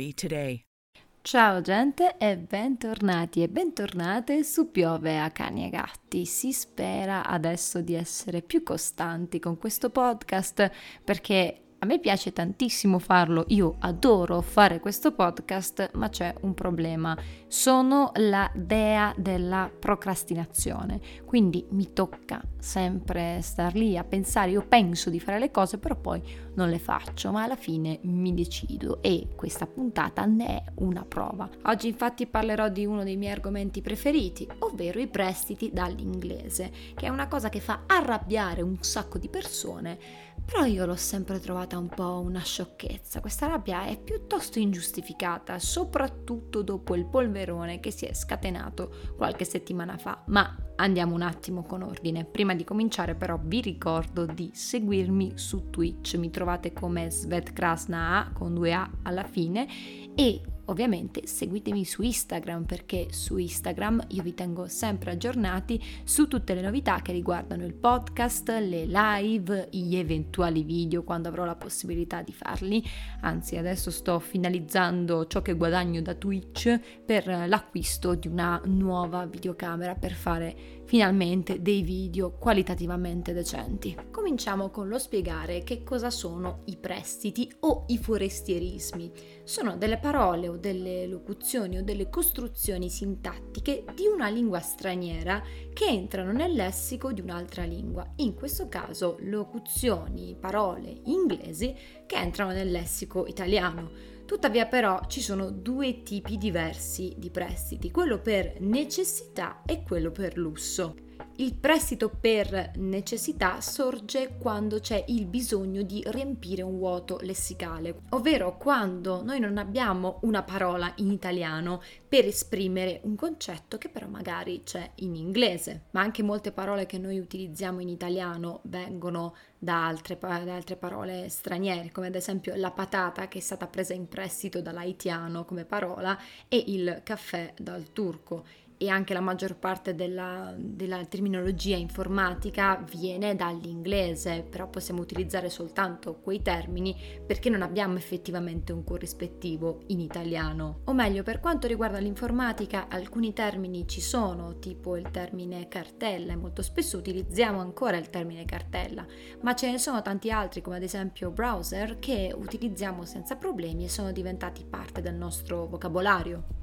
1-888-RECOVERY today. Ciao gente e bentornati e bentornate su Piove a Cani e Gatti. Si spera adesso di essere più costanti con questo podcast perché a me piace tantissimo farlo, io adoro fare questo podcast, ma c'è un problema. Sono la dea della procrastinazione, quindi mi tocca sempre star lì a pensare, io penso di fare le cose, però poi non le faccio, ma alla fine mi decido e questa puntata ne è una prova. Oggi infatti parlerò di uno dei miei argomenti preferiti, ovvero i prestiti dall'inglese, che è una cosa che fa arrabbiare un sacco di persone però io l'ho sempre trovata un po' una sciocchezza. Questa rabbia è piuttosto ingiustificata, soprattutto dopo il polverone che si è scatenato qualche settimana fa. Ma andiamo un attimo con ordine. Prima di cominciare però vi ricordo di seguirmi su Twitch. Mi trovate come Svetkrasna con due A alla fine e Ovviamente seguitemi su Instagram perché su Instagram io vi tengo sempre aggiornati su tutte le novità che riguardano il podcast, le live, gli eventuali video quando avrò la possibilità di farli. Anzi, adesso sto finalizzando ciò che guadagno da Twitch per l'acquisto di una nuova videocamera per fare finalmente dei video qualitativamente decenti. Cominciamo con lo spiegare che cosa sono i prestiti o i forestierismi. Sono delle parole o delle locuzioni o delle costruzioni sintattiche di una lingua straniera che entrano nel lessico di un'altra lingua, in questo caso locuzioni, parole inglesi che entrano nel lessico italiano. Tuttavia però ci sono due tipi diversi di prestiti, quello per necessità e quello per lusso. Il prestito per necessità sorge quando c'è il bisogno di riempire un vuoto lessicale, ovvero quando noi non abbiamo una parola in italiano per esprimere un concetto che però magari c'è in inglese, ma anche molte parole che noi utilizziamo in italiano vengono da altre, da altre parole straniere, come ad esempio la patata che è stata presa in prestito dall'haitiano come parola e il caffè dal turco e anche la maggior parte della, della, terminologia informatica viene dall'inglese, però possiamo utilizzare soltanto quei termini perché non abbiamo effettivamente un corrispettivo in italiano. O meglio, per quanto riguarda l'informatica, alcuni termini ci sono, tipo il termine cartella, e molto spesso utilizziamo ancora il termine cartella, ma ce ne sono tanti altri, come ad esempio browser, che utilizziamo senza problemi e sono diventati parte del nostro vocabolario.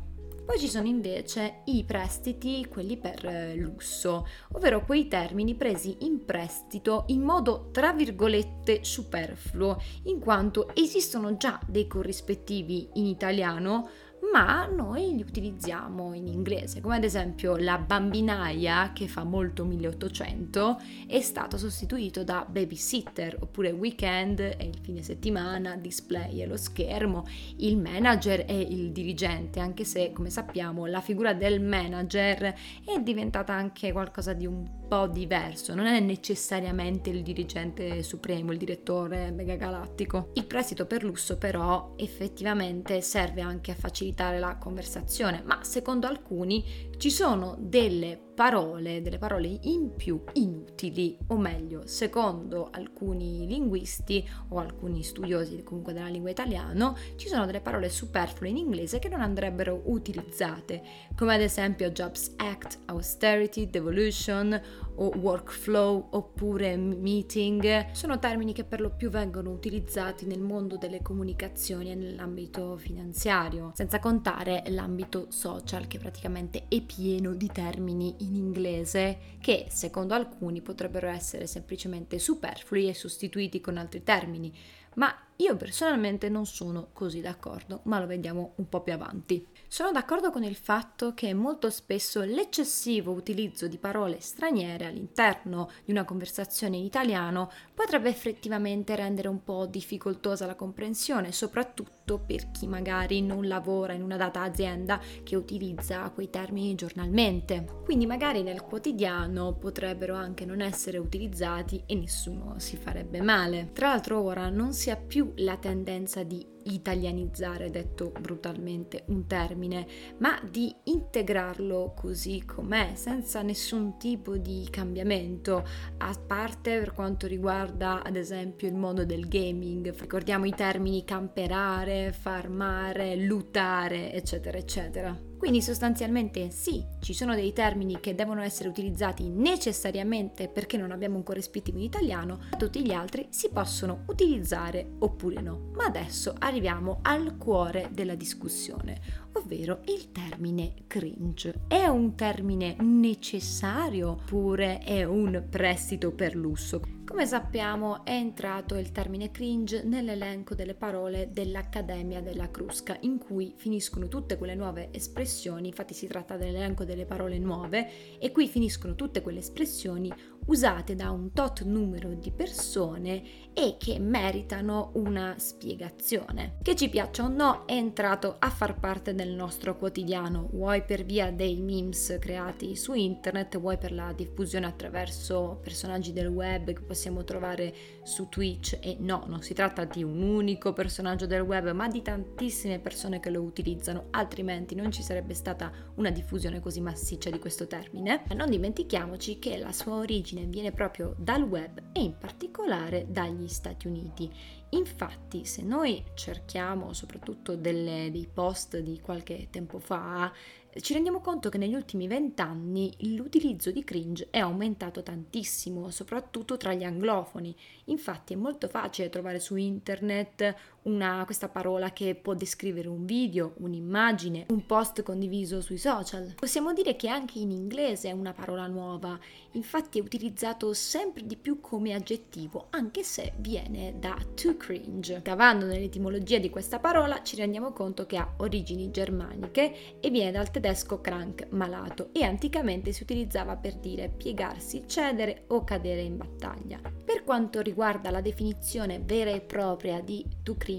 Poi ci sono invece i prestiti, quelli per eh, lusso, ovvero quei termini presi in prestito in modo tra virgolette superfluo, in quanto esistono già dei corrispettivi in italiano ma noi li utilizziamo in inglese, come ad esempio la bambinaia che fa molto 1800 è stato sostituito da babysitter, oppure weekend è il fine settimana, display è lo schermo, il manager è il dirigente, anche se come sappiamo la figura del manager è diventata anche qualcosa di un po' diverso, non è necessariamente il dirigente supremo, il direttore megagalattico. Il prestito per lusso però effettivamente serve anche a facilitare la conversazione, ma secondo alcuni ci sono delle parole, delle parole in più inutili, o meglio, secondo alcuni linguisti o alcuni studiosi comunque della lingua italiana, ci sono delle parole superflue in inglese che non andrebbero utilizzate, come ad esempio Jobs Act, Austerity, Devolution o workflow oppure meeting. Sono termini che per lo più vengono utilizzati nel mondo delle comunicazioni e nell'ambito finanziario, senza contare l'ambito social che praticamente è pieno di termini in inglese che secondo alcuni potrebbero essere semplicemente superflui e sostituiti con altri termini, ma io personalmente non sono così d'accordo, ma lo vediamo un po' più avanti. Sono d'accordo con il fatto che molto spesso l'eccessivo utilizzo di parole straniere all'interno di una conversazione in italiano potrebbe effettivamente rendere un po' difficoltosa la comprensione, soprattutto per chi magari non lavora in una data azienda che utilizza quei termini giornalmente. Quindi magari nel quotidiano potrebbero anche non essere utilizzati e nessuno si farebbe male. Tra l'altro ora non si ha più la tendenza di italianizzare, detto brutalmente, un termine, ma di integrarlo così com'è, senza nessun tipo di cambiamento, a parte per quanto riguarda ad esempio il mondo del gaming. Ricordiamo i termini camperare, farmare, lutare, eccetera, eccetera. Quindi sostanzialmente sì, ci sono dei termini che devono essere utilizzati necessariamente perché non abbiamo un corrispettivo in italiano, tutti gli altri si possono utilizzare oppure no. Ma adesso arriviamo al cuore della discussione, ovvero il termine cringe. È un termine necessario oppure è un prestito per lusso? Come sappiamo è entrato il termine cringe nell'elenco delle parole dell'Accademia della Crusca, in cui finiscono tutte quelle nuove espressioni, infatti si tratta dell'elenco delle parole nuove, e qui finiscono tutte quelle espressioni usate da un tot numero di persone e che meritano una spiegazione. Che ci piaccia o no, è entrato a far parte del nostro quotidiano, vuoi per via dei memes creati su internet, vuoi per la diffusione attraverso personaggi del web che possiamo trovare su Twitch e no, non si tratta di un unico personaggio del web, ma di tantissime persone che lo utilizzano, altrimenti non ci sarebbe stata una diffusione così massiccia di questo termine. Non dimentichiamoci che la sua origine origine viene proprio dal web e in particolare dagli Stati Uniti. Infatti, se noi cerchiamo soprattutto delle, dei post di qualche tempo fa, ci rendiamo conto che negli ultimi vent'anni l'utilizzo di cringe è aumentato tantissimo, soprattutto tra gli anglofoni. Infatti è molto facile trovare su internet una, questa parola che può descrivere un video, un'immagine, un post condiviso sui social. Possiamo dire che anche in inglese è una parola nuova, infatti è utilizzato sempre di più come aggettivo, anche se viene da to cringe. Cavando nell'etimologia di questa parola ci rendiamo conto che ha origini germaniche e viene dal tedesco krank, malato, e anticamente si utilizzava per dire piegarsi, cedere o cadere in battaglia. Per quanto riguarda la definizione vera e propria di to cringe,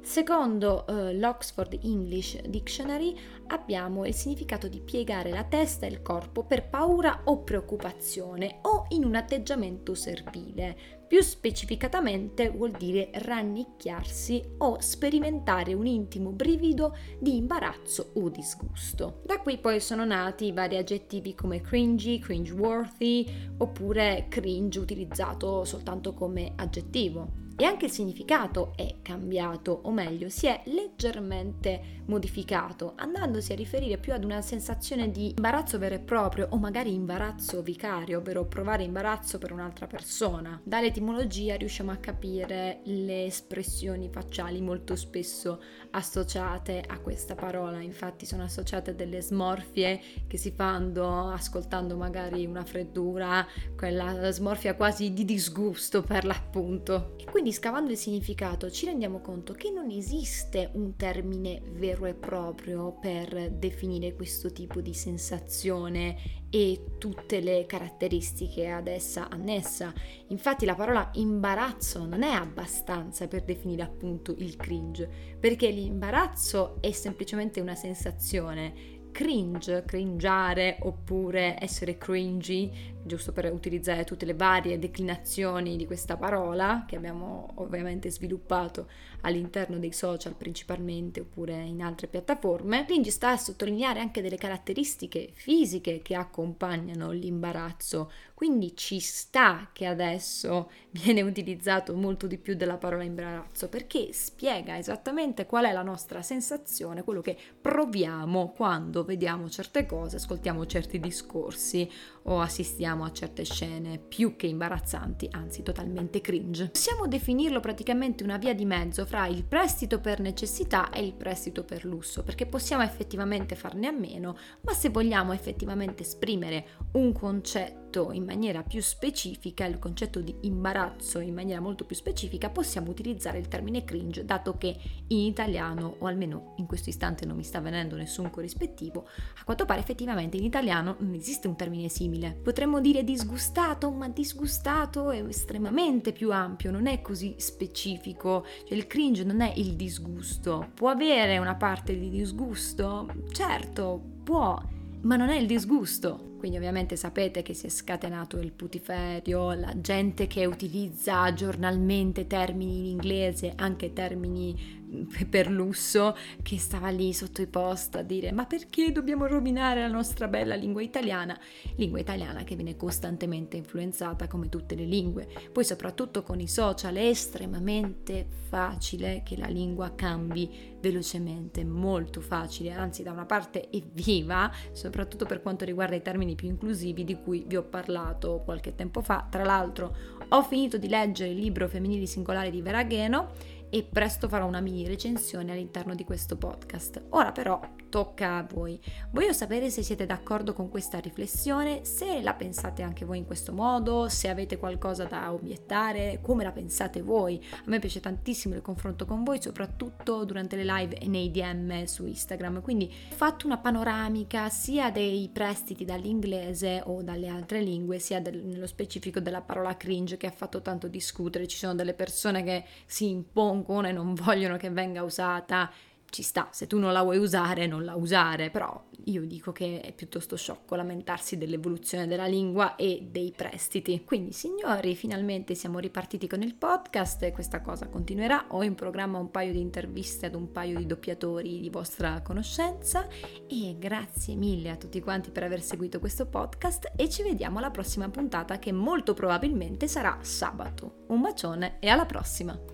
secondo uh, l'Oxford English Dictionary abbiamo il significato di piegare la testa e il corpo per paura o preoccupazione o in un atteggiamento servile. Più specificatamente vuol dire rannicchiarsi o sperimentare un intimo brivido di imbarazzo o disgusto. Da qui poi sono nati vari aggettivi come cringy, cringeworthy oppure cringe utilizzato soltanto come aggettivo e anche il significato è cambiato, o meglio, si è leggermente modificato, andandosi a riferire più ad una sensazione di imbarazzo vero e proprio o magari imbarazzo vicario, ovvero provare imbarazzo per un'altra persona. Dall'etimologia riusciamo a capire le espressioni facciali molto spesso associate a questa parola, infatti sono associate delle smorfie che si fanno ascoltando magari una freddura, quella smorfia quasi di disgusto per l'appunto. E quindi scavando il significato ci rendiamo conto che non esiste un termine vero e proprio per definire questo tipo di sensazione e tutte le caratteristiche ad essa annessa. Infatti la parola imbarazzo non è abbastanza per definire appunto il cringe, perché l'imbarazzo è semplicemente una sensazione cringe, cringiare oppure essere cringy, giusto per utilizzare tutte le varie declinazioni di questa parola che abbiamo ovviamente sviluppato all'interno dei social principalmente oppure in altre piattaforme. Cringe sta a sottolineare anche delle caratteristiche fisiche che accompagnano l'imbarazzo, quindi ci sta che adesso viene utilizzato molto di più della parola imbarazzo perché spiega esattamente qual è la nostra sensazione, quello che proviamo quando vediamo certe cose, ascoltiamo certi discorsi o assistiamo a certe scene più che imbarazzanti, anzi totalmente cringe. Possiamo definirlo praticamente una via di mezzo fra il prestito per necessità e il prestito per lusso, perché possiamo effettivamente farne a meno, ma se vogliamo effettivamente esprimere un concetto in maniera più specifica, il concetto di imbarazzo in maniera molto più specifica, possiamo utilizzare il termine cringe, dato che in italiano, o almeno in questo istante non mi sta venendo nessun corrispettivo, a quanto pare effettivamente in italiano non esiste un termine simile. Potremmo dire disgustato, ma disgustato è estremamente più ampio, non è così specifico, cioè il cringe non è il disgusto, può avere una parte di disgusto, certo, può, ma non è il disgusto. Quindi ovviamente sapete che si è scatenato il putiferio, la gente che utilizza giornalmente termini in inglese, anche termini per lusso che stava lì sotto i post a dire ma perché dobbiamo rovinare la nostra bella lingua italiana? Lingua italiana che viene costantemente influenzata come tutte le lingue. Poi soprattutto con i social è estremamente facile che la lingua cambi velocemente, molto facile, anzi da una parte è viva, soprattutto per quanto riguarda i termini più inclusivi di cui vi ho parlato qualche tempo fa. Tra l'altro ho finito di leggere il libro Femminili Singolari di Veragheno e presto farò una mini recensione all'interno di questo podcast. Ora però tocca a voi. Voglio sapere se siete d'accordo con questa riflessione, se la pensate anche voi in questo modo, se avete qualcosa da obiettare, come la pensate voi. A me piace tantissimo il confronto con voi, soprattutto durante le live e nei DM su Instagram. Quindi ho fatto una panoramica sia dei prestiti dall'inglese o dalle altre lingue, sia del, nello specifico della parola cringe che ha fatto tanto discutere. Ci sono delle persone che si impongono e non vogliono che venga usata ci sta, se tu non la vuoi usare, non la usare, però io dico che è piuttosto sciocco lamentarsi dell'evoluzione della lingua e dei prestiti. Quindi, signori, finalmente siamo ripartiti con il podcast e questa cosa continuerà. Ho in programma un paio di interviste ad un paio di doppiatori di vostra conoscenza e grazie mille a tutti quanti per aver seguito questo podcast e ci vediamo alla prossima puntata che molto probabilmente sarà sabato. Un bacione e alla prossima!